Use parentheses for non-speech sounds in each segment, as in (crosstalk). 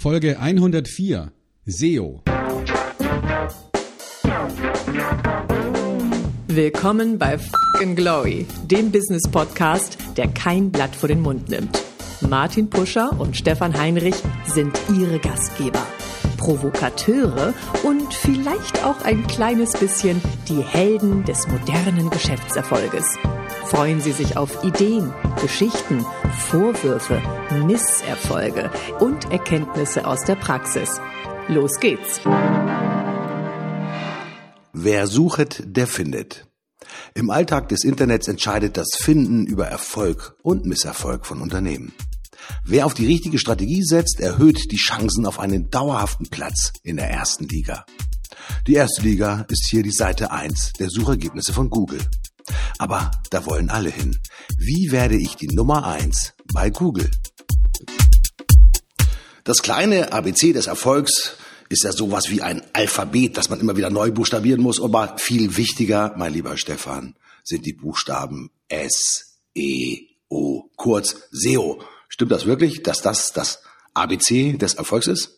Folge 104 SEO. Willkommen bei Fucking Glory, dem Business Podcast, der kein Blatt vor den Mund nimmt. Martin Puscher und Stefan Heinrich sind ihre Gastgeber. Provokateure und vielleicht auch ein kleines bisschen die Helden des modernen Geschäftserfolges. Freuen Sie sich auf Ideen, Geschichten, Vorwürfe, Misserfolge und Erkenntnisse aus der Praxis. Los geht's! Wer suchet, der findet. Im Alltag des Internets entscheidet das Finden über Erfolg und Misserfolg von Unternehmen. Wer auf die richtige Strategie setzt, erhöht die Chancen auf einen dauerhaften Platz in der ersten Liga. Die erste Liga ist hier die Seite 1 der Suchergebnisse von Google. Aber da wollen alle hin. Wie werde ich die Nummer eins bei Google? Das kleine ABC des Erfolgs ist ja sowas wie ein Alphabet, das man immer wieder neu buchstabieren muss. Aber viel wichtiger, mein lieber Stefan, sind die Buchstaben S, E, O, kurz SEO. Stimmt das wirklich, dass das das ABC des Erfolgs ist?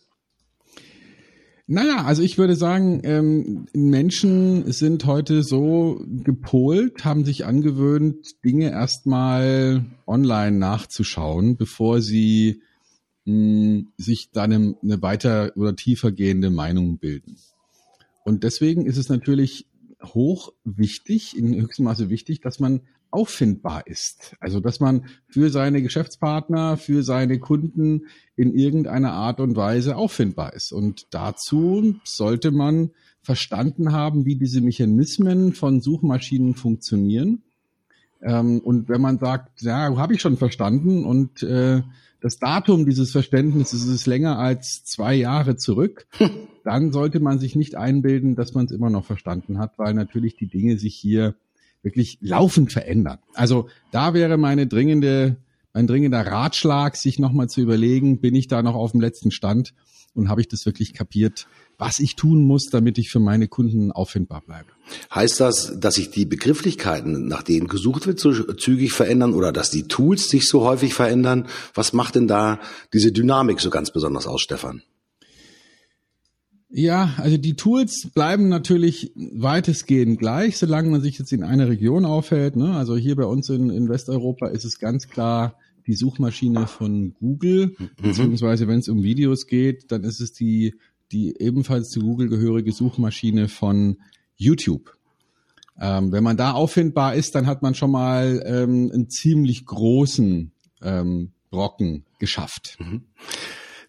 Naja, also ich würde sagen, ähm, Menschen sind heute so gepolt, haben sich angewöhnt, Dinge erstmal online nachzuschauen, bevor sie mh, sich dann eine, eine weiter oder tiefer gehende Meinung bilden. Und deswegen ist es natürlich hoch wichtig, in höchstem Maße wichtig, dass man auffindbar ist. Also dass man für seine Geschäftspartner, für seine Kunden in irgendeiner Art und Weise auffindbar ist. Und dazu sollte man verstanden haben, wie diese Mechanismen von Suchmaschinen funktionieren. Ähm, und wenn man sagt, ja, habe ich schon verstanden und äh, das Datum dieses Verständnisses ist länger als zwei Jahre zurück, (laughs) dann sollte man sich nicht einbilden, dass man es immer noch verstanden hat, weil natürlich die Dinge sich hier wirklich laufend verändern. Also da wäre meine dringende, mein dringender Ratschlag, sich nochmal zu überlegen, bin ich da noch auf dem letzten Stand und habe ich das wirklich kapiert, was ich tun muss, damit ich für meine Kunden auffindbar bleibe. Heißt das, dass sich die Begrifflichkeiten, nach denen gesucht wird, so zügig verändern oder dass die Tools sich so häufig verändern? Was macht denn da diese Dynamik so ganz besonders aus, Stefan? Ja, also die Tools bleiben natürlich weitestgehend gleich, solange man sich jetzt in einer Region aufhält. Ne? Also hier bei uns in, in Westeuropa ist es ganz klar die Suchmaschine von Google, mhm. beziehungsweise wenn es um Videos geht, dann ist es die, die ebenfalls zu Google gehörige Suchmaschine von YouTube. Ähm, wenn man da auffindbar ist, dann hat man schon mal ähm, einen ziemlich großen ähm, Brocken geschafft. Mhm.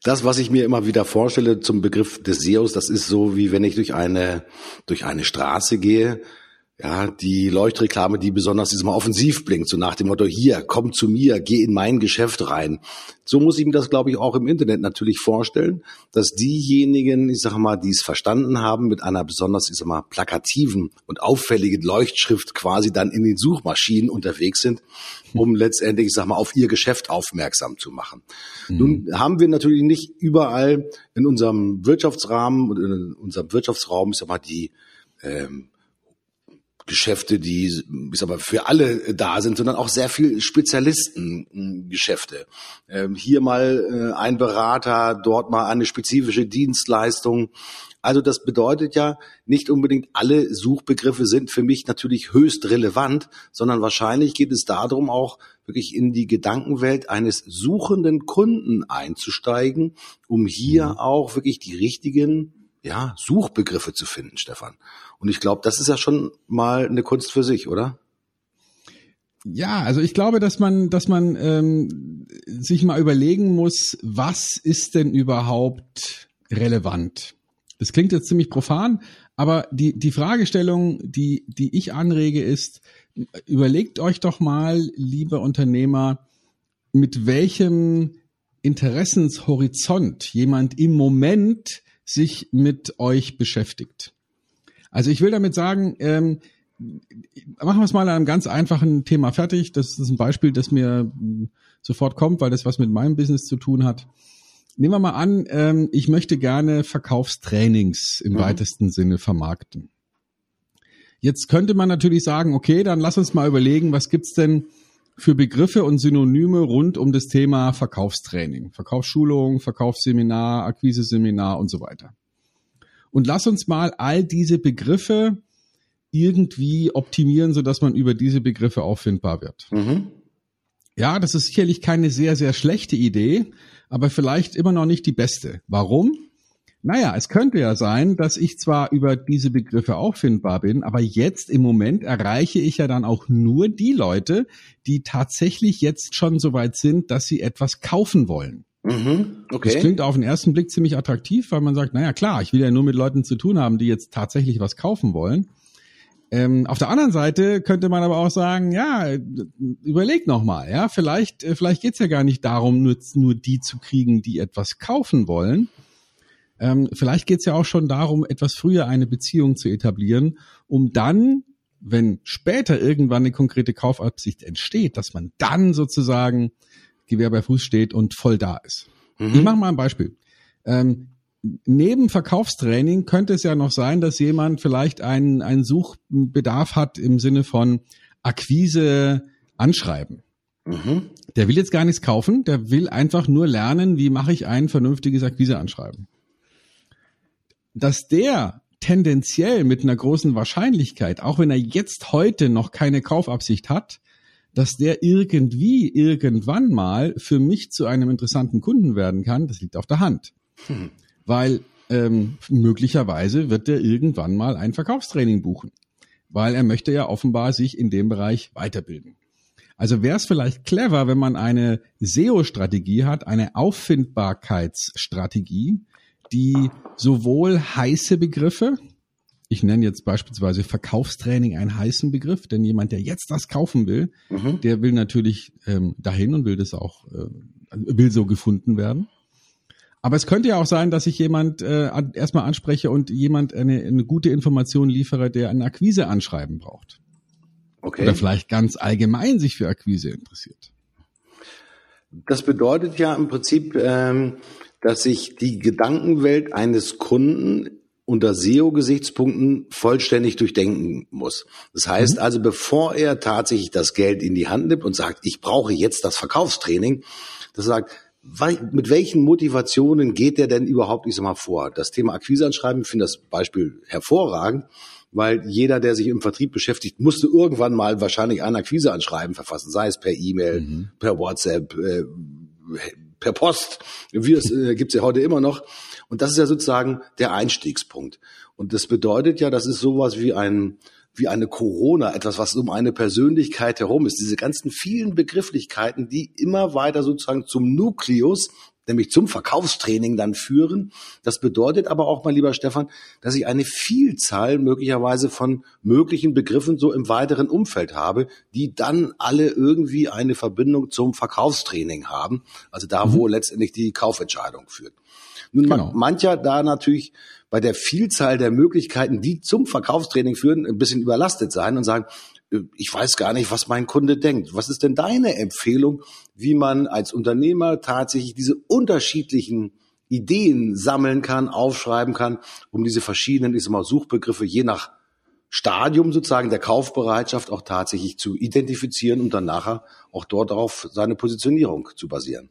Das, was ich mir immer wieder vorstelle zum Begriff des SEOs, das ist so, wie wenn ich durch eine, durch eine Straße gehe, ja, die Leuchtreklame, die besonders diesmal offensiv blinkt, so nach dem Motto, hier, komm zu mir, geh in mein Geschäft rein. So muss ich mir das, glaube ich, auch im Internet natürlich vorstellen, dass diejenigen, ich sage mal, die es verstanden haben, mit einer besonders, ich sag mal, plakativen und auffälligen Leuchtschrift quasi dann in den Suchmaschinen unterwegs sind, um letztendlich, ich sag mal, auf ihr Geschäft aufmerksam zu machen. Mhm. Nun haben wir natürlich nicht überall in unserem Wirtschaftsrahmen und in unserem Wirtschaftsraum, ich sag mal, die ähm, Geschäfte, die ich sag mal, für alle da sind, sondern auch sehr viel Spezialistengeschäfte. Ähm, hier mal äh, ein Berater, dort mal eine spezifische Dienstleistung. Also das bedeutet ja, nicht unbedingt alle Suchbegriffe sind für mich natürlich höchst relevant, sondern wahrscheinlich geht es darum, auch wirklich in die Gedankenwelt eines suchenden Kunden einzusteigen, um hier mhm. auch wirklich die richtigen ja, Suchbegriffe zu finden, Stefan. Und ich glaube, das ist ja schon mal eine Kunst für sich, oder? Ja, also ich glaube, dass man, dass man ähm, sich mal überlegen muss, was ist denn überhaupt relevant? Das klingt jetzt ziemlich profan, aber die, die Fragestellung, die, die ich anrege, ist, überlegt euch doch mal, liebe Unternehmer, mit welchem Interessenshorizont jemand im Moment sich mit euch beschäftigt. Also ich will damit sagen, ähm, machen wir es mal an einem ganz einfachen Thema fertig. Das ist ein Beispiel, das mir hm, sofort kommt, weil das was mit meinem Business zu tun hat. Nehmen wir mal an, ähm, ich möchte gerne Verkaufstrainings im mhm. weitesten Sinne vermarkten. Jetzt könnte man natürlich sagen, okay, dann lass uns mal überlegen, was gibt's denn für Begriffe und Synonyme rund um das Thema Verkaufstraining, Verkaufsschulung, Verkaufsseminar, Akquise-Seminar und so weiter. Und lass uns mal all diese Begriffe irgendwie optimieren, so dass man über diese Begriffe auffindbar wird. Mhm. Ja, das ist sicherlich keine sehr, sehr schlechte Idee, aber vielleicht immer noch nicht die beste. Warum? Naja, es könnte ja sein, dass ich zwar über diese Begriffe auffindbar bin, aber jetzt im Moment erreiche ich ja dann auch nur die Leute, die tatsächlich jetzt schon so weit sind, dass sie etwas kaufen wollen. Mhm, okay. Das klingt auf den ersten Blick ziemlich attraktiv, weil man sagt, naja klar, ich will ja nur mit Leuten zu tun haben, die jetzt tatsächlich was kaufen wollen. Ähm, auf der anderen Seite könnte man aber auch sagen, ja, überleg noch mal, ja, vielleicht, äh, vielleicht geht's ja gar nicht darum, nur, nur die zu kriegen, die etwas kaufen wollen, ähm, vielleicht geht es ja auch schon darum, etwas früher eine Beziehung zu etablieren, um dann, wenn später irgendwann eine konkrete Kaufabsicht entsteht, dass man dann sozusagen Gewehr bei Fuß steht und voll da ist. Mhm. Ich mache mal ein Beispiel. Ähm, neben Verkaufstraining könnte es ja noch sein, dass jemand vielleicht einen, einen Suchbedarf hat im Sinne von Akquise anschreiben. Mhm. Der will jetzt gar nichts kaufen, der will einfach nur lernen, wie mache ich ein vernünftiges Akquise-Anschreiben dass der tendenziell mit einer großen Wahrscheinlichkeit, auch wenn er jetzt heute noch keine Kaufabsicht hat, dass der irgendwie irgendwann mal für mich zu einem interessanten Kunden werden kann, das liegt auf der Hand. Hm. Weil ähm, möglicherweise wird er irgendwann mal ein Verkaufstraining buchen, weil er möchte ja offenbar sich in dem Bereich weiterbilden. Also wäre es vielleicht clever, wenn man eine SEO-Strategie hat, eine Auffindbarkeitsstrategie, die sowohl heiße Begriffe, ich nenne jetzt beispielsweise Verkaufstraining einen heißen Begriff, denn jemand, der jetzt das kaufen will, mhm. der will natürlich ähm, dahin und will das auch, äh, will so gefunden werden. Aber es könnte ja auch sein, dass ich jemand äh, erstmal anspreche und jemand eine, eine gute Information liefere, der ein Akquise-Anschreiben braucht. Okay. Oder vielleicht ganz allgemein sich für Akquise interessiert. Das bedeutet ja im Prinzip, ähm, dass sich die Gedankenwelt eines Kunden unter SEO-Gesichtspunkten vollständig durchdenken muss. Das heißt mhm. also, bevor er tatsächlich das Geld in die Hand nimmt und sagt, ich brauche jetzt das Verkaufstraining, das sagt, mit welchen Motivationen geht der denn überhaupt, ich sag mal, vor? Das Thema Akquiseanschreiben, ich finde das Beispiel hervorragend, weil jeder, der sich im Vertrieb beschäftigt, musste irgendwann mal wahrscheinlich ein Akquiseanschreiben verfassen, sei es per E-Mail, mhm. per WhatsApp, äh, per Post. Wie es äh, gibt's ja heute immer noch. Und das ist ja sozusagen der Einstiegspunkt. Und das bedeutet ja, das ist sowas wie ein wie eine Corona, etwas, was um eine Persönlichkeit herum ist. Diese ganzen vielen Begrifflichkeiten, die immer weiter sozusagen zum Nukleus nämlich zum Verkaufstraining dann führen. Das bedeutet aber auch, mein lieber Stefan, dass ich eine Vielzahl möglicherweise von möglichen Begriffen so im weiteren Umfeld habe, die dann alle irgendwie eine Verbindung zum Verkaufstraining haben. Also da, mhm. wo letztendlich die Kaufentscheidung führt. Nun genau. mancher da natürlich bei der Vielzahl der Möglichkeiten, die zum Verkaufstraining führen, ein bisschen überlastet sein und sagen, ich weiß gar nicht, was mein Kunde denkt. Was ist denn deine Empfehlung, wie man als Unternehmer tatsächlich diese unterschiedlichen Ideen sammeln kann, aufschreiben kann, um diese verschiedenen, ich sag mal, Suchbegriffe je nach Stadium sozusagen der Kaufbereitschaft auch tatsächlich zu identifizieren und dann nachher auch dort darauf seine Positionierung zu basieren.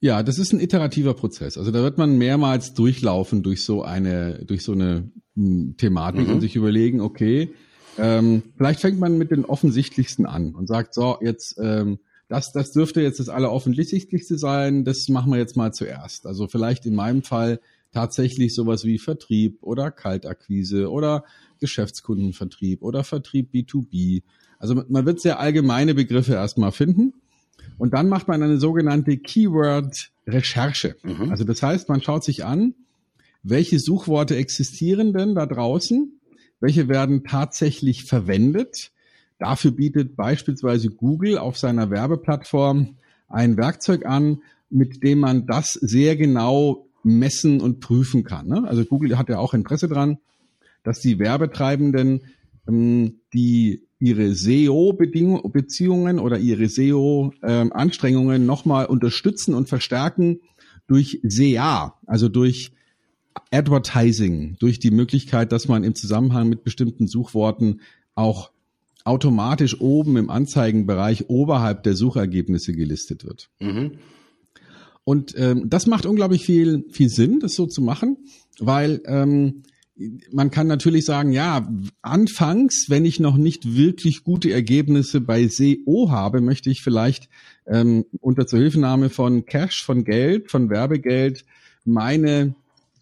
Ja, das ist ein iterativer Prozess. Also da wird man mehrmals durchlaufen durch so eine, durch so eine hm, Thematik mhm. und sich überlegen, okay, ähm, vielleicht fängt man mit den offensichtlichsten an und sagt, so, jetzt, ähm, das, das dürfte jetzt das Alleroffensichtlichste sein, das machen wir jetzt mal zuerst. Also vielleicht in meinem Fall tatsächlich sowas wie Vertrieb oder Kaltakquise oder Geschäftskundenvertrieb oder Vertrieb B2B. Also man wird sehr allgemeine Begriffe erstmal finden. Und dann macht man eine sogenannte Keyword-Recherche. Mhm. Also das heißt, man schaut sich an, welche Suchworte existieren denn da draußen welche werden tatsächlich verwendet. Dafür bietet beispielsweise Google auf seiner Werbeplattform ein Werkzeug an, mit dem man das sehr genau messen und prüfen kann. Ne? Also Google hat ja auch Interesse dran, dass die Werbetreibenden ähm, die ihre SEO-Beziehungen oder ihre SEO-Anstrengungen ähm, nochmal unterstützen und verstärken durch SEA, also durch Advertising, durch die Möglichkeit, dass man im Zusammenhang mit bestimmten Suchworten auch automatisch oben im Anzeigenbereich oberhalb der Suchergebnisse gelistet wird. Mhm. Und ähm, das macht unglaublich viel, viel Sinn, das so zu machen, weil ähm, man kann natürlich sagen, ja, anfangs, wenn ich noch nicht wirklich gute Ergebnisse bei SEO habe, möchte ich vielleicht ähm, unter Zuhilfenahme von Cash, von Geld, von Werbegeld meine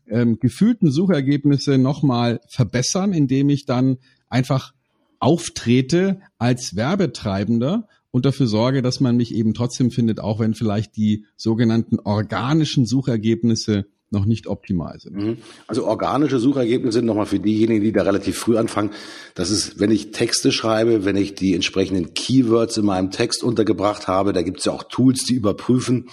ähm, gefühlten Suchergebnisse nochmal verbessern, indem ich dann einfach auftrete als Werbetreibender und dafür sorge, dass man mich eben trotzdem findet, auch wenn vielleicht die sogenannten organischen Suchergebnisse noch nicht optimal sind. Mhm. Also organische Suchergebnisse sind nochmal für diejenigen, die da relativ früh anfangen. Das ist, wenn ich Texte schreibe, wenn ich die entsprechenden Keywords in meinem Text untergebracht habe, da gibt es ja auch Tools, die überprüfen,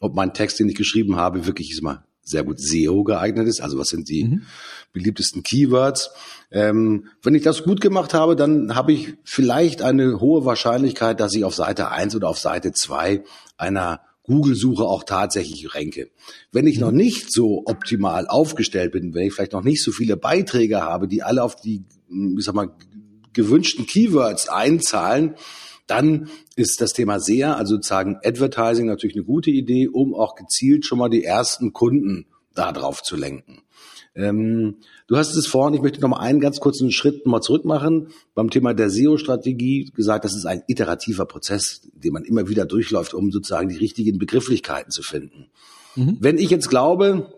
ob mein Text, den ich geschrieben habe, wirklich ist mal sehr gut SEO geeignet ist. Also was sind die mhm. Beliebtesten Keywords? Ähm, wenn ich das gut gemacht habe, dann habe ich vielleicht eine hohe Wahrscheinlichkeit, dass ich auf Seite 1 oder auf Seite 2 einer Google-Suche auch tatsächlich ranke. Wenn ich noch nicht so optimal aufgestellt bin, wenn ich vielleicht noch nicht so viele Beiträge habe, die alle auf die, ich sag mal, gewünschten Keywords einzahlen, dann ist das Thema SEA, also sozusagen Advertising, natürlich eine gute Idee, um auch gezielt schon mal die ersten Kunden da drauf zu lenken. Ähm, du hast es vorhin, ich möchte noch mal einen ganz kurzen Schritt mal zurück machen. Beim Thema der SEO-Strategie gesagt, das ist ein iterativer Prozess, den man immer wieder durchläuft, um sozusagen die richtigen Begrifflichkeiten zu finden. Mhm. Wenn ich jetzt glaube,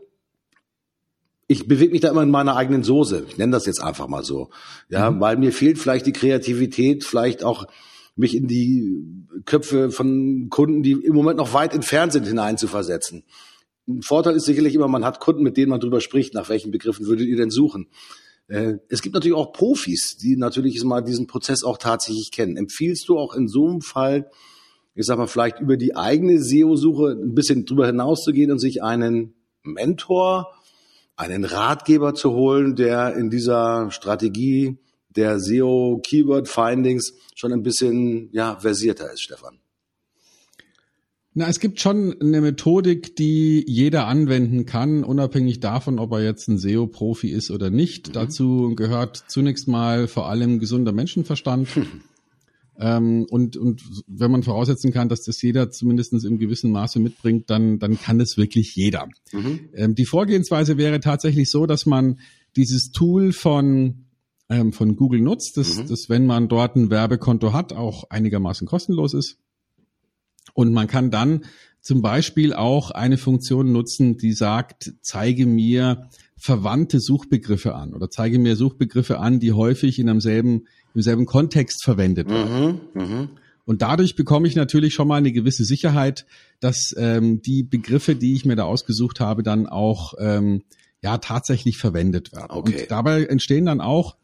ich bewege mich da immer in meiner eigenen Soße. Ich nenne das jetzt einfach mal so. Ja, mhm. weil mir fehlt vielleicht die Kreativität, vielleicht auch mich in die Köpfe von Kunden, die im Moment noch weit entfernt sind, hineinzuversetzen. Ein Vorteil ist sicherlich immer, man hat Kunden, mit denen man drüber spricht, nach welchen Begriffen würdet ihr denn suchen. Äh, es gibt natürlich auch Profis, die natürlich mal diesen Prozess auch tatsächlich kennen. Empfiehlst du auch in so einem Fall, ich sag mal, vielleicht über die eigene SEO-Suche ein bisschen drüber hinauszugehen und sich einen Mentor, einen Ratgeber zu holen, der in dieser Strategie der SEO Keyword Findings schon ein bisschen ja versierter ist, Stefan? Na, es gibt schon eine Methodik, die jeder anwenden kann, unabhängig davon, ob er jetzt ein SEO-Profi ist oder nicht. Mhm. Dazu gehört zunächst mal vor allem gesunder Menschenverstand. (laughs) Ähm, und, und wenn man voraussetzen kann, dass das jeder zumindest im gewissen Maße mitbringt, dann, dann kann das wirklich jeder. Mhm. Ähm, die Vorgehensweise wäre tatsächlich so, dass man dieses Tool von ähm, von Google nutzt, dass, mhm. dass wenn man dort ein Werbekonto hat, auch einigermaßen kostenlos ist. Und man kann dann zum Beispiel auch eine Funktion nutzen, die sagt, zeige mir verwandte Suchbegriffe an oder zeige mir Suchbegriffe an, die häufig in einem selben, im selben Kontext verwendet werden. Mhm, mh. Und dadurch bekomme ich natürlich schon mal eine gewisse Sicherheit, dass ähm, die Begriffe, die ich mir da ausgesucht habe, dann auch ähm, ja tatsächlich verwendet werden. Okay. Und dabei entstehen dann auch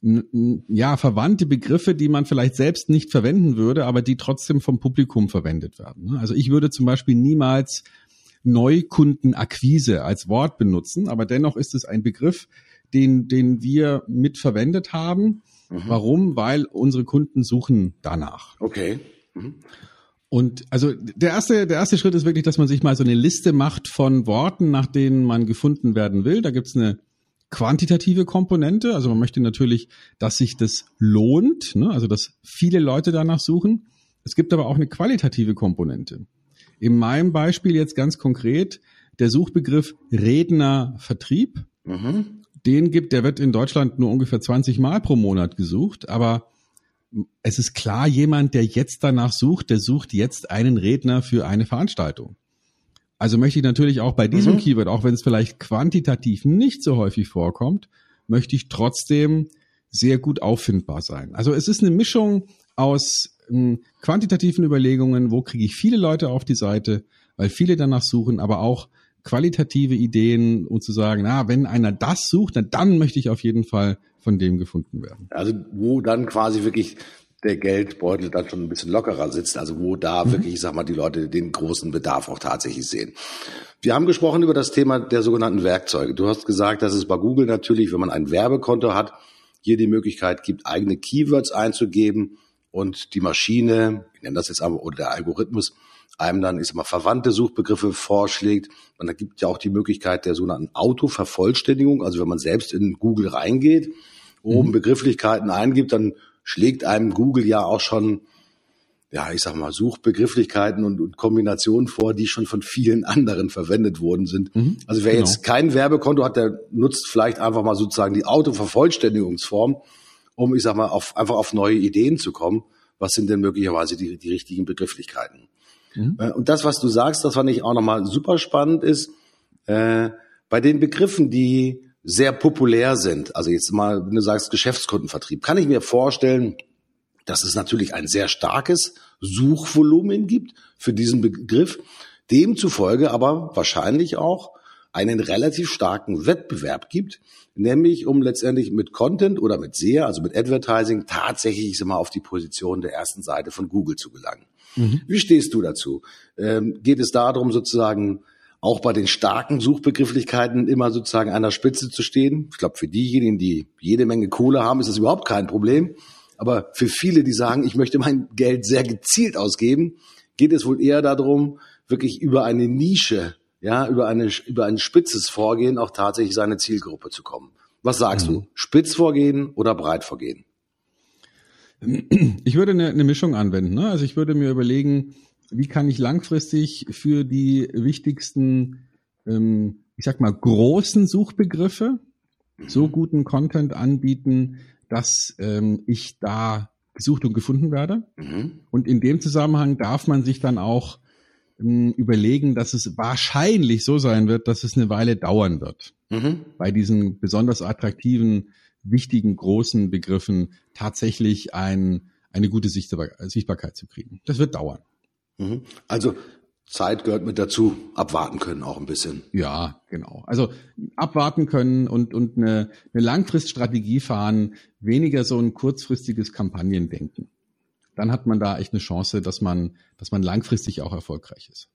ja, verwandte Begriffe, die man vielleicht selbst nicht verwenden würde, aber die trotzdem vom Publikum verwendet werden. Ne? Also ich würde zum Beispiel niemals Neukundenakquise als Wort benutzen, aber dennoch ist es ein Begriff, den, den wir mitverwendet haben. Mhm. Warum? Weil unsere Kunden suchen danach. Okay. Mhm. Und also der erste, der erste Schritt ist wirklich, dass man sich mal so eine Liste macht von Worten, nach denen man gefunden werden will. Da gibt's eine quantitative Komponente. Also man möchte natürlich, dass sich das lohnt, ne? also dass viele Leute danach suchen. Es gibt aber auch eine qualitative Komponente. In meinem Beispiel jetzt ganz konkret der Suchbegriff Redner Vertrieb. Mhm. Den gibt, der wird in Deutschland nur ungefähr 20 Mal pro Monat gesucht, aber es ist klar, jemand, der jetzt danach sucht, der sucht jetzt einen Redner für eine Veranstaltung. Also möchte ich natürlich auch bei diesem mhm. Keyword, auch wenn es vielleicht quantitativ nicht so häufig vorkommt, möchte ich trotzdem sehr gut auffindbar sein. Also es ist eine Mischung aus ähm, quantitativen Überlegungen, wo kriege ich viele Leute auf die Seite, weil viele danach suchen, aber auch qualitative Ideen und zu sagen, na, wenn einer das sucht, dann möchte ich auf jeden Fall von dem gefunden werden. Also wo dann quasi wirklich der Geldbeutel dann schon ein bisschen lockerer sitzt, also wo da mhm. wirklich, ich sag mal, die Leute den großen Bedarf auch tatsächlich sehen. Wir haben gesprochen über das Thema der sogenannten Werkzeuge. Du hast gesagt, dass es bei Google natürlich, wenn man ein Werbekonto hat, hier die Möglichkeit gibt, eigene Keywords einzugeben und die Maschine, ich nenne das jetzt aber, oder der Algorithmus, einem dann, ich sag mal, verwandte Suchbegriffe vorschlägt. Und da gibt ja auch die Möglichkeit der sogenannten Autovervollständigung. Also wenn man selbst in Google reingeht, oben mhm. Begrifflichkeiten eingibt, dann schlägt einem Google ja auch schon ja, ich sag mal, Suchbegrifflichkeiten und, und Kombinationen vor, die schon von vielen anderen verwendet worden sind. Mhm, also wer genau. jetzt kein Werbekonto hat, der nutzt vielleicht einfach mal sozusagen die Autovervollständigungsform, um, ich sag mal, auf, einfach auf neue Ideen zu kommen. Was sind denn möglicherweise die, die richtigen Begrifflichkeiten? Mhm. Äh, und das, was du sagst, das fand ich auch nochmal super spannend, ist, äh, bei den Begriffen, die sehr populär sind, also jetzt mal, wenn du sagst Geschäftskundenvertrieb, kann ich mir vorstellen, dass es natürlich ein sehr starkes Suchvolumen gibt für diesen Begriff, demzufolge aber wahrscheinlich auch einen relativ starken Wettbewerb gibt, nämlich um letztendlich mit Content oder mit SEA, also mit Advertising, tatsächlich ich sag mal, auf die Position der ersten Seite von Google zu gelangen. Mhm. Wie stehst du dazu? Ähm, geht es darum, sozusagen auch bei den starken Suchbegrifflichkeiten immer sozusagen an der Spitze zu stehen? Ich glaube, für diejenigen, die jede Menge Kohle haben, ist das überhaupt kein Problem. Aber für viele, die sagen, ich möchte mein Geld sehr gezielt ausgeben, geht es wohl eher darum, wirklich über eine Nische, ja, über eine, über ein spitzes Vorgehen auch tatsächlich seine Zielgruppe zu kommen. Was sagst mhm. du? Spitz vorgehen oder breit vorgehen? Ich würde eine, eine Mischung anwenden. Ne? Also ich würde mir überlegen, wie kann ich langfristig für die wichtigsten, ähm, ich sag mal, großen Suchbegriffe so guten Content anbieten, dass ähm, ich da gesucht und gefunden werde. Mhm. Und in dem Zusammenhang darf man sich dann auch ähm, überlegen, dass es wahrscheinlich so sein wird, dass es eine Weile dauern wird, mhm. bei diesen besonders attraktiven, wichtigen, großen Begriffen tatsächlich ein, eine gute Sichtbarkeit zu kriegen. Das wird dauern. Mhm. Also Zeit gehört mit dazu, abwarten können auch ein bisschen. Ja, genau. Also abwarten können und, und eine, eine Langfriststrategie fahren, weniger so ein kurzfristiges Kampagnendenken. Dann hat man da echt eine Chance, dass man, dass man langfristig auch erfolgreich ist.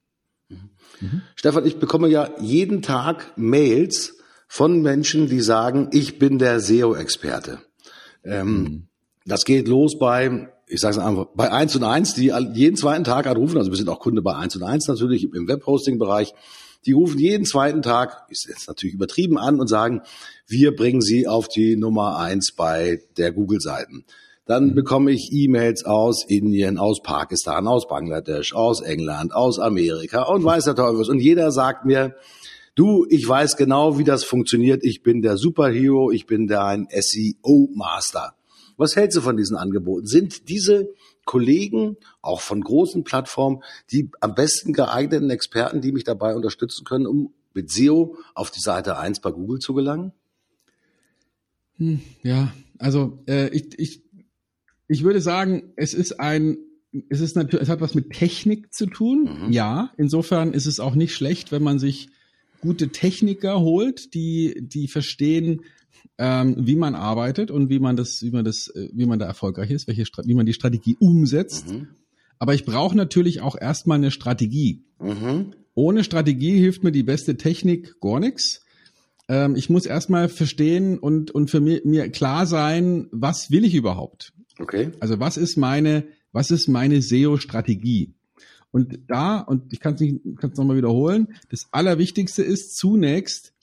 Mhm. Mhm. Stefan, ich bekomme ja jeden Tag Mails von Menschen, die sagen, ich bin der SEO-Experte. Ähm, mhm. Das geht los bei ich sage es einfach, bei 1 und 1, die jeden zweiten Tag anrufen, also wir sind auch Kunde bei 1 und 1 natürlich im Webhosting-Bereich, die rufen jeden zweiten Tag, ist jetzt natürlich übertrieben an und sagen, wir bringen sie auf die Nummer 1 bei der Google-Seiten. Dann mhm. bekomme ich E-Mails aus Indien, aus Pakistan, aus Bangladesch, aus England, aus Amerika und weiß der Teufel was. Und jeder sagt mir, du, ich weiß genau, wie das funktioniert. Ich bin der Superhero, ich bin der ein SEO-Master. Was hältst du von diesen Angeboten? Sind diese Kollegen, auch von großen Plattformen, die am besten geeigneten Experten, die mich dabei unterstützen können, um mit SEO auf die Seite 1 bei Google zu gelangen? Hm, ja, also äh, ich, ich, ich würde sagen, es ist ein es ist natürlich, es hat was mit Technik zu tun. Mhm. Ja, insofern ist es auch nicht schlecht, wenn man sich gute Techniker holt, die, die verstehen, ähm, wie man arbeitet und wie man das, wie man das, äh, wie man da erfolgreich ist, welche, wie man die Strategie umsetzt. Mhm. Aber ich brauche natürlich auch erstmal eine Strategie. Mhm. Ohne Strategie hilft mir die beste Technik gar nichts. Ähm, ich muss erstmal verstehen und, und für mir, mir klar sein, was will ich überhaupt? Okay. Also was ist meine, was ist meine SEO-Strategie? Und da, und ich kann es nicht, kann es nochmal wiederholen, das Allerwichtigste ist zunächst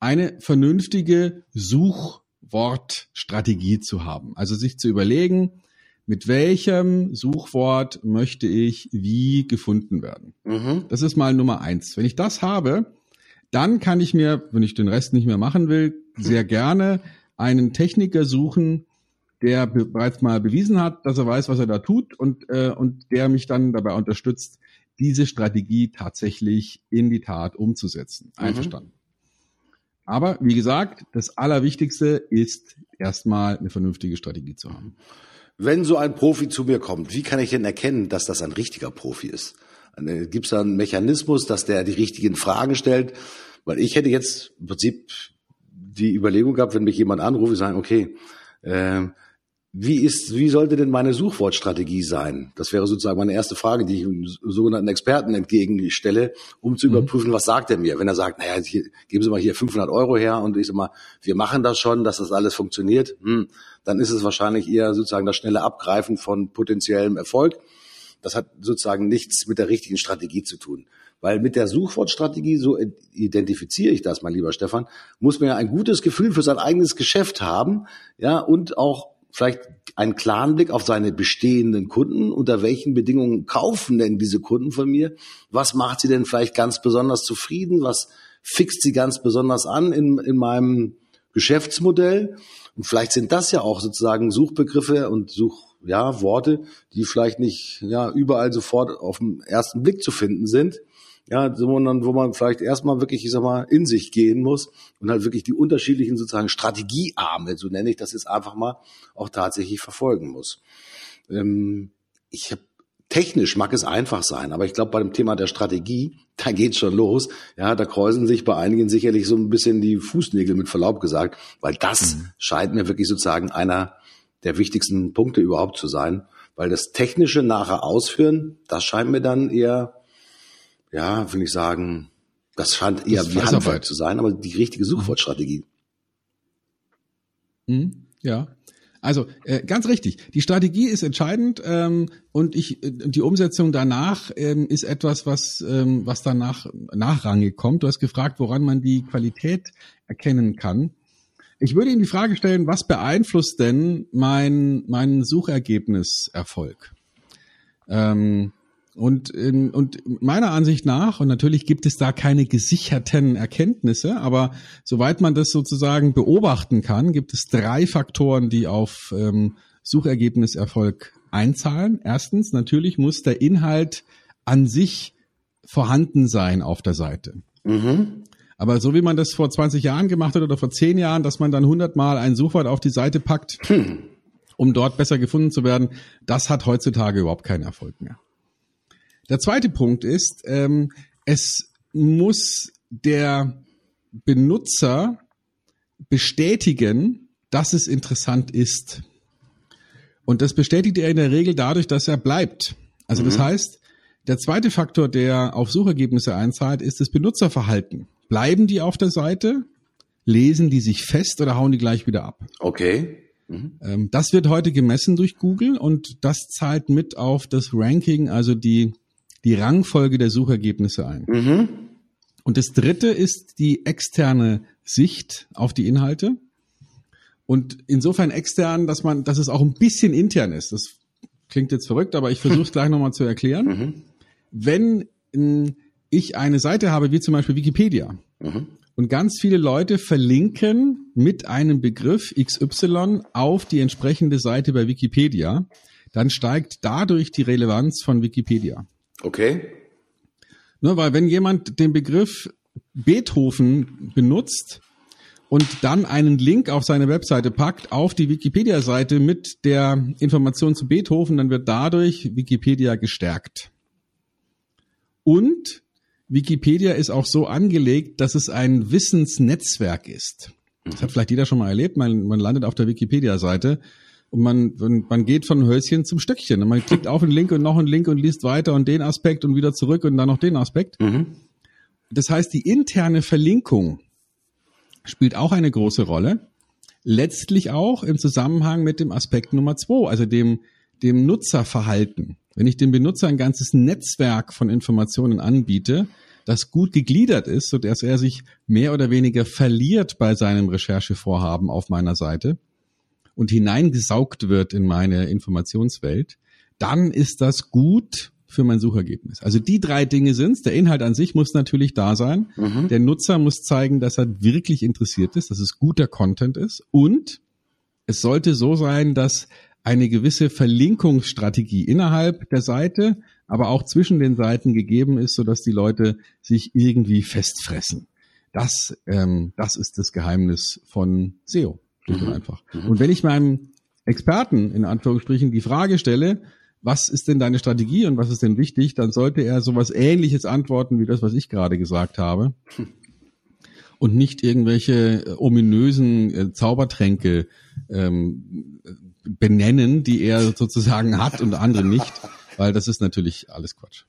eine vernünftige Suchwortstrategie zu haben. Also sich zu überlegen, mit welchem Suchwort möchte ich wie gefunden werden. Mhm. Das ist mal Nummer eins. Wenn ich das habe, dann kann ich mir, wenn ich den Rest nicht mehr machen will, sehr (laughs) gerne einen Techniker suchen, der bereits mal bewiesen hat, dass er weiß, was er da tut und, äh, und der mich dann dabei unterstützt, diese Strategie tatsächlich in die Tat umzusetzen. Mhm. Aber wie gesagt, das Allerwichtigste ist erstmal eine vernünftige Strategie zu haben. Wenn so ein Profi zu mir kommt, wie kann ich denn erkennen, dass das ein richtiger Profi ist? Gibt es da einen Mechanismus, dass der die richtigen Fragen stellt? Weil ich hätte jetzt im Prinzip die Überlegung gehabt, wenn mich jemand anruft, ich sagen, okay, äh, wie ist, wie sollte denn meine Suchwortstrategie sein? Das wäre sozusagen meine erste Frage, die ich einem sogenannten Experten entgegenstelle, um zu mhm. überprüfen, was sagt er mir? Wenn er sagt, naja, hier, geben Sie mal hier 500 Euro her und ich sag mal, wir machen das schon, dass das alles funktioniert, hm, dann ist es wahrscheinlich eher sozusagen das schnelle Abgreifen von potenziellem Erfolg. Das hat sozusagen nichts mit der richtigen Strategie zu tun. Weil mit der Suchwortstrategie, so identifiziere ich das, mein lieber Stefan, muss man ja ein gutes Gefühl für sein eigenes Geschäft haben, ja, und auch vielleicht einen klaren Blick auf seine bestehenden Kunden. Unter welchen Bedingungen kaufen denn diese Kunden von mir? Was macht sie denn vielleicht ganz besonders zufrieden? Was fixt sie ganz besonders an in, in meinem Geschäftsmodell? Und vielleicht sind das ja auch sozusagen Suchbegriffe und Such, ja, Worte, die vielleicht nicht, ja, überall sofort auf den ersten Blick zu finden sind ja, sondern wo man vielleicht erstmal wirklich, ich sag mal, in sich gehen muss und halt wirklich die unterschiedlichen sozusagen Strategiearme, so nenne ich das jetzt einfach mal, auch tatsächlich verfolgen muss. Ähm, ich habe technisch mag es einfach sein, aber ich glaube, bei dem Thema der Strategie, (laughs) da geht's schon los. Ja, da kräuseln sich bei einigen sicherlich so ein bisschen die Fußnägel mit Verlaub gesagt, weil das mhm. scheint mir wirklich sozusagen einer der wichtigsten Punkte überhaupt zu sein, weil das technische nachher ausführen, das scheint mir dann eher ja, will ich sagen, das scheint eher das wie Handwerk zu sein, aber die richtige Suchwortstrategie. Mhm, ja. Also äh, ganz richtig. Die Strategie ist entscheidend ähm, und ich äh, die Umsetzung danach ähm, ist etwas, was ähm, was danach nachrangig kommt. Du hast gefragt, woran man die Qualität erkennen kann. Ich würde Ihnen die Frage stellen, was beeinflusst denn mein mein Suchergebniserfolg? Ähm, und, ähm, und meiner Ansicht nach, und natürlich gibt es da keine gesicherten Erkenntnisse, aber soweit man das sozusagen beobachten kann, gibt es drei Faktoren, die auf ähm, Suchergebniserfolg einzahlen. Erstens, natürlich muss der Inhalt an sich vorhanden sein auf der Seite. Mhm. Aber so wie man das vor 20 Jahren gemacht hat oder vor 10 Jahren, dass man dann 100 Mal ein Suchwort auf die Seite packt, hm. um dort besser gefunden zu werden, das hat heutzutage überhaupt keinen Erfolg mehr. Der zweite Punkt ist, ähm, es muss der Benutzer bestätigen, dass es interessant ist. Und das bestätigt er in der Regel dadurch, dass er bleibt. Also mhm. das heißt, der zweite Faktor, der auf Suchergebnisse einzahlt, ist das Benutzerverhalten. Bleiben die auf der Seite? Lesen die sich fest oder hauen die gleich wieder ab? Okay. Mhm. Ähm, das wird heute gemessen durch Google und das zahlt mit auf das Ranking, also die die Rangfolge der Suchergebnisse ein. Mhm. Und das dritte ist die externe Sicht auf die Inhalte. Und insofern extern, dass man, dass es auch ein bisschen intern ist. Das klingt jetzt verrückt, aber ich versuche es (laughs) gleich nochmal zu erklären. Mhm. Wenn ich eine Seite habe, wie zum Beispiel Wikipedia, mhm. und ganz viele Leute verlinken mit einem Begriff XY auf die entsprechende Seite bei Wikipedia, dann steigt dadurch die Relevanz von Wikipedia. Okay. Ne, weil wenn jemand den Begriff Beethoven benutzt und dann einen Link auf seine Webseite packt, auf die Wikipedia-Seite mit der Information zu Beethoven, dann wird dadurch Wikipedia gestärkt. Und Wikipedia ist auch so angelegt, dass es ein Wissensnetzwerk ist. Das hat vielleicht jeder schon mal erlebt. Man, man landet auf der Wikipedia-Seite und man, man geht von Höschen zum Stöckchen. Und man klickt auf einen Link und noch einen Link und liest weiter und den Aspekt und wieder zurück und dann noch den Aspekt. Mhm. Das heißt, die interne Verlinkung spielt auch eine große Rolle. Letztlich auch im Zusammenhang mit dem Aspekt Nummer zwei, also dem, dem Nutzerverhalten. Wenn ich dem Benutzer ein ganzes Netzwerk von Informationen anbiete, das gut gegliedert ist, so dass er sich mehr oder weniger verliert bei seinem Recherchevorhaben auf meiner Seite, und hineingesaugt wird in meine Informationswelt, dann ist das gut für mein Suchergebnis. Also die drei Dinge sind's. Der Inhalt an sich muss natürlich da sein. Mhm. Der Nutzer muss zeigen, dass er wirklich interessiert ist, dass es guter Content ist. Und es sollte so sein, dass eine gewisse Verlinkungsstrategie innerhalb der Seite, aber auch zwischen den Seiten gegeben ist, sodass die Leute sich irgendwie festfressen. Das, ähm, das ist das Geheimnis von SEO. Schlicht mhm. und einfach. Mhm. Und wenn ich meinem Experten in Anführungsstrichen die Frage stelle, was ist denn deine Strategie und was ist denn wichtig, dann sollte er sowas ähnliches antworten wie das, was ich gerade gesagt habe. Hm. Und nicht irgendwelche äh, ominösen äh, Zaubertränke ähm, benennen, die er sozusagen hat und andere nicht, weil das ist natürlich alles Quatsch.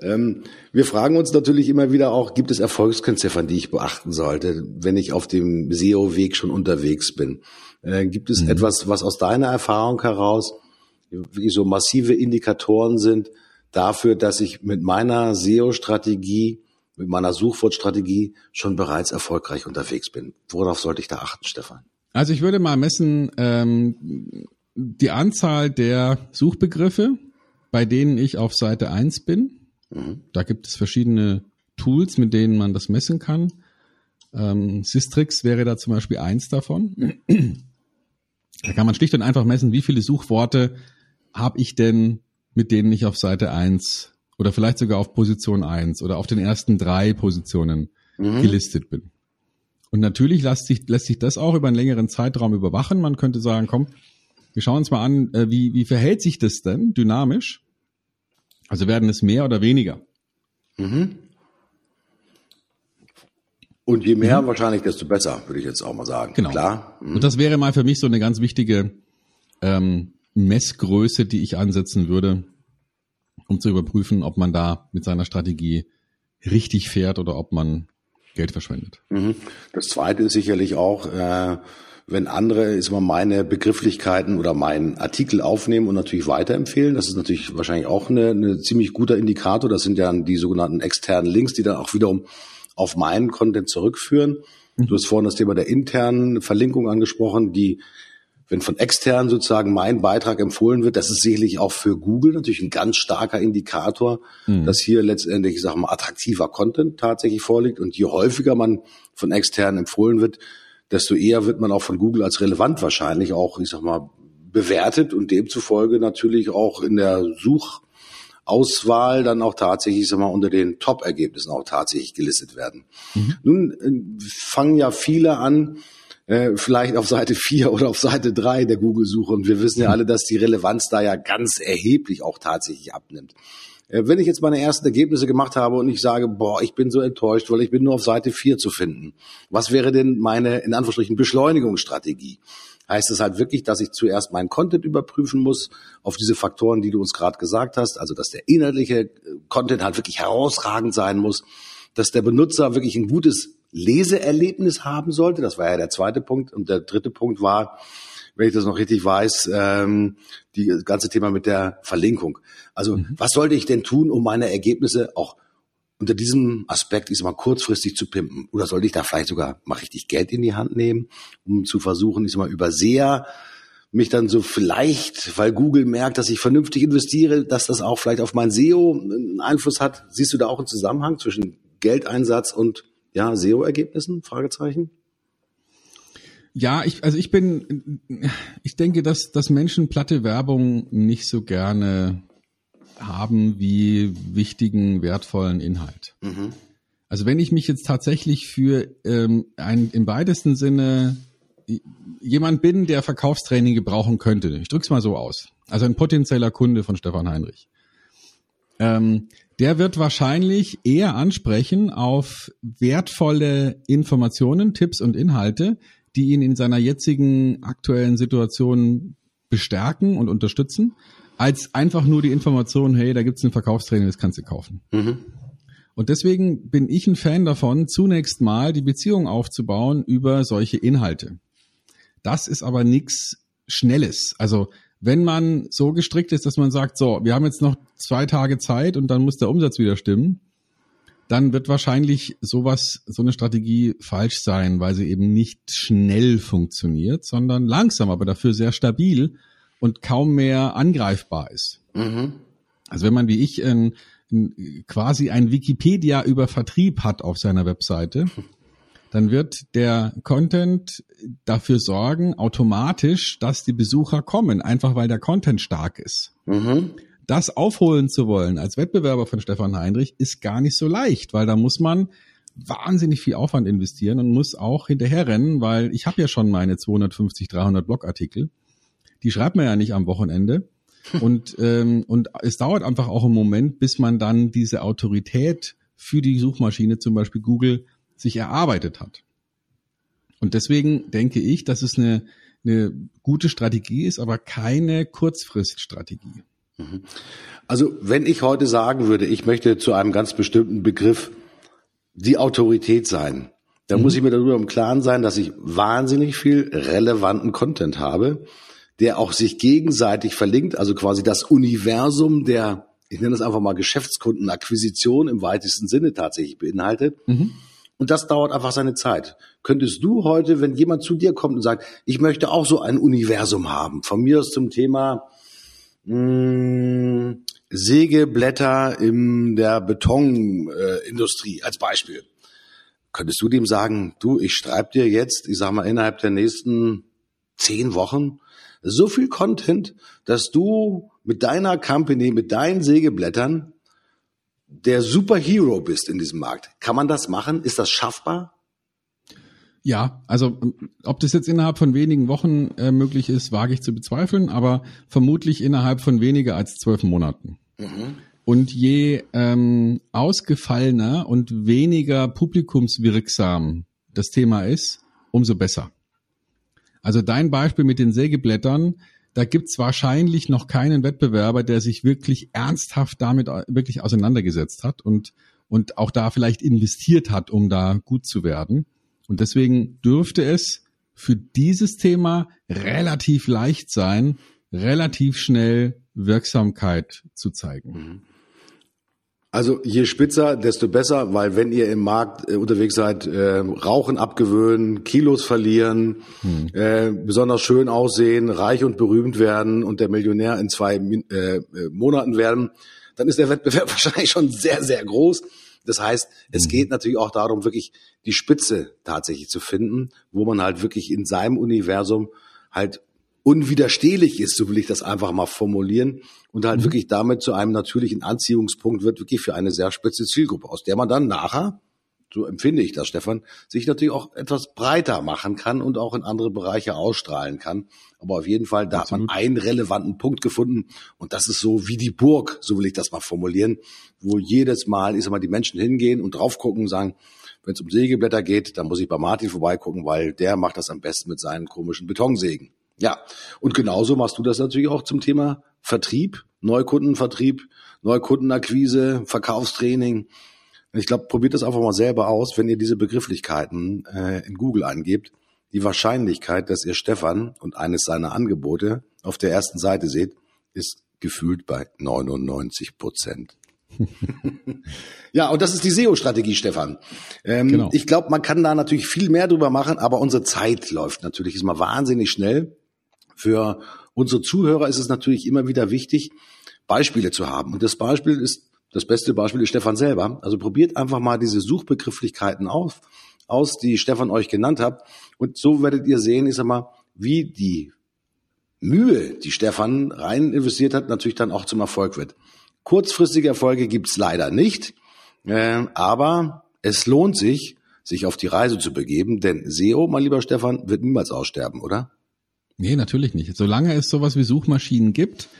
Ähm, wir fragen uns natürlich immer wieder auch, gibt es Erfolgskennziffern, die ich beachten sollte, wenn ich auf dem SEO-Weg schon unterwegs bin? Äh, gibt es mhm. etwas, was aus deiner Erfahrung heraus wirklich so massive Indikatoren sind dafür, dass ich mit meiner SEO-Strategie, mit meiner Suchwortstrategie schon bereits erfolgreich unterwegs bin? Worauf sollte ich da achten, Stefan? Also ich würde mal messen ähm, die Anzahl der Suchbegriffe, bei denen ich auf Seite 1 bin. Mhm. Da gibt es verschiedene Tools, mit denen man das messen kann. Ähm, Systrix wäre da zum Beispiel eins davon. Da kann man schlicht und einfach messen, wie viele Suchworte habe ich denn, mit denen ich auf Seite 1 oder vielleicht sogar auf Position 1 oder auf den ersten drei Positionen mhm. gelistet bin. Und natürlich lässt sich, lässt sich das auch über einen längeren Zeitraum überwachen. Man könnte sagen, komm, wir schauen uns mal an, äh, wie, wie verhält sich das denn dynamisch? Also werden es mehr oder weniger? Mhm. Und je mehr mhm. wahrscheinlich, desto besser, würde ich jetzt auch mal sagen. Genau. Klar. Mhm. Und das wäre mal für mich so eine ganz wichtige ähm, Messgröße, die ich ansetzen würde, um zu überprüfen, ob man da mit seiner Strategie richtig fährt oder ob man Geld verschwendet. Mhm. Das Zweite ist sicherlich auch, äh, wenn andere ist mal meine Begrifflichkeiten oder meinen Artikel aufnehmen und natürlich weiterempfehlen. Das ist natürlich wahrscheinlich auch eine, eine ziemlich guter Indikator. Das sind ja die sogenannten externen Links, die dann auch wiederum auf meinen Content zurückführen. Du hast vorhin das Thema der internen Verlinkung angesprochen, die wenn von extern sozusagen mein Beitrag empfohlen wird, das ist sicherlich auch für Google natürlich ein ganz starker Indikator, mhm. dass hier letztendlich, ich sag mal, attraktiver Content tatsächlich vorliegt. Und je häufiger man von extern empfohlen wird, desto eher wird man auch von Google als relevant wahrscheinlich auch, ich sag mal, bewertet und demzufolge natürlich auch in der Such Auswahl dann auch tatsächlich, sag mal, unter den Top-Ergebnissen auch tatsächlich gelistet werden. Mhm. Nun äh, fangen ja viele an, äh, vielleicht auf Seite (laughs) 4 oder auf Seite 3 der Google-Suche. Und wir wissen ja alle, dass die Relevanz da ja ganz erheblich auch tatsächlich abnimmt. Äh, wenn ich jetzt meine ersten Ergebnisse gemacht habe und ich sage, boah, ich bin so enttäuscht, weil ich bin nur auf Seite 4 zu finden. Was wäre denn meine, in Anführungsstrichen, Beschleunigungsstrategie? heißt es halt wirklich, dass ich zuerst meinen Content überprüfen muss auf diese Faktoren, die du uns gerade gesagt hast. Also, dass der inhaltliche äh, Content halt wirklich herausragend sein muss, dass der Benutzer wirklich ein gutes Leseerlebnis haben sollte. Das war ja der zweite Punkt. Und der dritte Punkt war, wenn ich das noch richtig weiß, ähm, die ganze Thema mit der Verlinkung. Also, mhm. was sollte ich denn tun, um meine Ergebnisse auch unter diesem Aspekt ist mal kurzfristig zu pimpen? Oder sollte ich da vielleicht sogar mal richtig Geld in die Hand nehmen, um zu versuchen, ich sag mal, über sehr mich dann so vielleicht, weil Google merkt, dass ich vernünftig investiere, dass das auch vielleicht auf mein SEO einen Einfluss hat. Siehst du da auch einen Zusammenhang zwischen Geldeinsatz und ja, SEO-Ergebnissen? Fragezeichen. Ja, ich, also ich bin, ich denke, dass, dass Menschen platte Werbung nicht so gerne haben wie wichtigen, wertvollen Inhalt. Mhm. Also wenn ich mich jetzt tatsächlich für ähm, ein im weitesten Sinne jemand bin, der Verkaufstraining gebrauchen könnte, ich drück's mal so aus, also ein potenzieller Kunde von Stefan Heinrich, ähm, der wird wahrscheinlich eher ansprechen auf wertvolle Informationen, Tipps und Inhalte, die ihn in seiner jetzigen aktuellen Situation bestärken und unterstützen, als einfach nur die Information, hey, da gibt's ein Verkaufstraining, das kannst du kaufen. Mhm. Und deswegen bin ich ein Fan davon, zunächst mal die Beziehung aufzubauen über solche Inhalte. Das ist aber nichts Schnelles. Also wenn man so gestrickt ist, dass man sagt, so, wir haben jetzt noch zwei Tage Zeit und dann muss der Umsatz wieder stimmen, dann wird wahrscheinlich sowas, so eine Strategie falsch sein, weil sie eben nicht schnell funktioniert, sondern langsam, aber dafür sehr stabil und kaum mehr angreifbar ist. Mhm. Also wenn man wie ich ein, ein, quasi ein Wikipedia über Vertrieb hat auf seiner Webseite, (laughs) dann wird der Content dafür sorgen, automatisch, dass die Besucher kommen, einfach weil der Content stark ist. Mhm. Das aufholen zu wollen als Wettbewerber von Stefan Heinrich ist gar nicht so leicht, weil da muss man wahnsinnig viel Aufwand investieren und muss auch hinterherrennen, weil ich habe ja schon meine 250, 300 Blogartikel die schreibt man ja nicht am Wochenende. (laughs) Und, ähm, und es dauert einfach auch einen Moment, bis man dann diese Autorität für die Suchmaschine, zum Beispiel Google, sich erarbeitet hat. Und deswegen denke ich, dass es eine, eine gute Strategie ist, aber keine Kurzfriststrategie. Also wenn ich heute sagen würde, ich möchte zu einem ganz bestimmten Begriff die Autorität sein, dann mhm. muss ich mir darüber im Klaren sein, dass ich wahnsinnig viel relevanten Content habe, der auch sich gegenseitig verlinkt, also quasi das Universum der, ich nenne das einfach mal Geschäftskundenakquisition im weitesten Sinne tatsächlich beinhaltet. Mhm. Und das dauert einfach seine Zeit. Könntest du heute, wenn jemand zu dir kommt und sagt, ich möchte auch so ein Universum haben, von mir aus zum Thema mh, hm, Sägeblätter in der Betonindustrie äh, als Beispiel. Könntest du dem sagen, du, ich schreibe dir jetzt, ich sag mal, innerhalb der nächsten zehn Wochen so viel Content, dass du mit deiner Company, mit deinen Sägeblättern der Superhero bist in diesem Markt. Kann man das machen? Ist das schaffbar? Ja, also ob das jetzt innerhalb von wenigen Wochen äh, möglich ist, wage ich zu bezweifeln, aber vermutlich innerhalb von weniger als zwölf Monaten. Mhm. Und je ähm, ausgefallener und weniger publikumswirksam das Thema ist, umso besser. Also dein Beispiel mit den Sägeblättern, da gibt's wahrscheinlich noch keinen Wettbewerber, der sich wirklich ernsthaft damit äh, wirklich auseinandergesetzt hat und, und auch da vielleicht investiert hat, um da gut zu werden. Und deswegen dürfte es für dieses Thema relativ leicht sein, relativ schnell Wirksamkeit zu zeigen. Mhm. Also je spitzer, desto besser, weil wenn ihr im Markt äh, unterwegs seid, äh, Rauchen abgewöhnen, Kilos verlieren, hm. äh, besonders schön aussehen, reich und berühmt werden und der Millionär in zwei äh, äh Monaten werden, dann ist der Wettbewerb (laughs) wahrscheinlich schon sehr, sehr groß. Das heißt, es mhm. geht natürlich auch darum, wirklich die Spitze tatsächlich zu finden, wo man halt wirklich in seinem Universum halt unwiderstehlich ist, so will ich das einfach mal formulieren, und halt mhm. wirklich damit zu einem natürlichen Anziehungspunkt wird, wirklich für eine sehr spitze Zielgruppe, aus der man dann nachher, so empfinde ich das, Stefan, sich natürlich auch etwas breiter machen kann und auch in andere Bereiche ausstrahlen kann. Aber auf jeden Fall, da Absolut. hat man einen relevanten Punkt gefunden und das ist so wie die Burg, so will ich das mal formulieren, wo jedes Mal, ich sag mal, die Menschen hingehen und drauf gucken und sagen, wenn es um Sägeblätter geht, dann muss ich bei Martin vorbeigucken, weil der macht das am besten mit seinen komischen Betonsägen. Ja, und genauso machst du das natürlich auch zum Thema Vertrieb, Neukundenvertrieb, Neukundenakquise, Verkaufstraining. Ich glaube, probiert das einfach mal selber aus, wenn ihr diese Begrifflichkeiten äh, in Google eingebt. Die Wahrscheinlichkeit, dass ihr Stefan und eines seiner Angebote auf der ersten Seite seht, ist gefühlt bei 99 Prozent. (laughs) ja, und das ist die SEO-Strategie, Stefan. Ähm, genau. Ich glaube, man kann da natürlich viel mehr drüber machen, aber unsere Zeit läuft natürlich ist mal wahnsinnig schnell. Für unsere Zuhörer ist es natürlich immer wieder wichtig, Beispiele zu haben. Und das Beispiel ist, das beste Beispiel ist Stefan selber. Also probiert einfach mal diese Suchbegrifflichkeiten auf, aus, die Stefan euch genannt hat. Und so werdet ihr sehen, ich sag mal, wie die Mühe, die Stefan rein investiert hat, natürlich dann auch zum Erfolg wird. Kurzfristige Erfolge gibt's leider nicht, äh, aber es lohnt sich, sich auf die Reise zu begeben, denn SEO, mein lieber Stefan, wird niemals aussterben, oder? Nee, natürlich nicht. Solange es sowas wie Suchmaschinen gibt,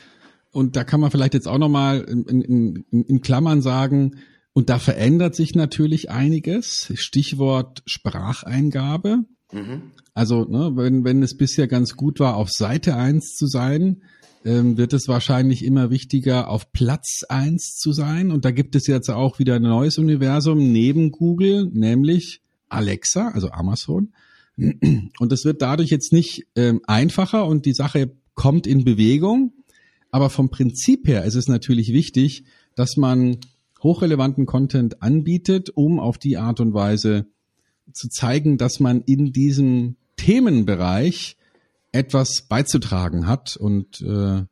und da kann man vielleicht jetzt auch nochmal in, in, in Klammern sagen, und da verändert sich natürlich einiges. Stichwort Spracheingabe. Mhm. Also, ne, wenn, wenn es bisher ganz gut war, auf Seite eins zu sein, ähm, wird es wahrscheinlich immer wichtiger, auf Platz eins zu sein. Und da gibt es jetzt auch wieder ein neues Universum neben Google, nämlich Alexa, also Amazon. Und es wird dadurch jetzt nicht ähm, einfacher und die Sache kommt in Bewegung. Aber vom Prinzip her ist es natürlich wichtig, dass man hochrelevanten Content anbietet, um auf die Art und Weise zu zeigen, dass man in diesem Themenbereich etwas beizutragen hat und äh,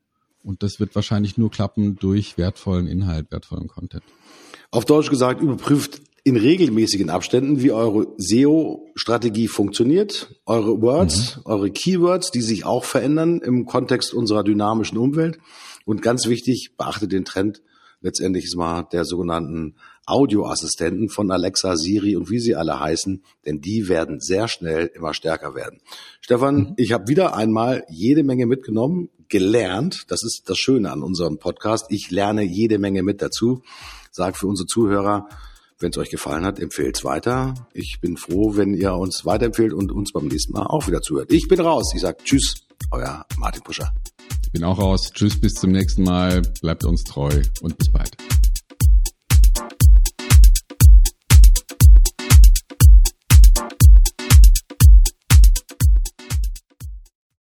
und das wird wahrscheinlich nur klappen durch wertvollen Inhalt, wertvollen Content. Auf Deutsch gesagt, überprüft in regelmäßigen Abständen, wie eure SEO-Strategie funktioniert, eure Words, mhm. eure Keywords, die sich auch verändern im Kontext unserer dynamischen Umwelt. Und ganz wichtig, beachtet den Trend letztendlich ist mal der sogenannten Audioassistenten von Alexa, Siri und wie sie alle heißen, denn die werden sehr schnell immer stärker werden. Stefan, mhm. ich habe wieder einmal jede Menge mitgenommen, gelernt. Das ist das Schöne an unserem Podcast. Ich lerne jede Menge mit dazu. Sag für unsere Zuhörer, wenn es euch gefallen hat, empfehlt es weiter. Ich bin froh, wenn ihr uns weiterempfehlt und uns beim nächsten Mal auch wieder zuhört. Ich bin raus. Ich sage Tschüss, euer Martin Puscher. Ich bin auch raus. Tschüss, bis zum nächsten Mal. Bleibt uns treu und bis bald.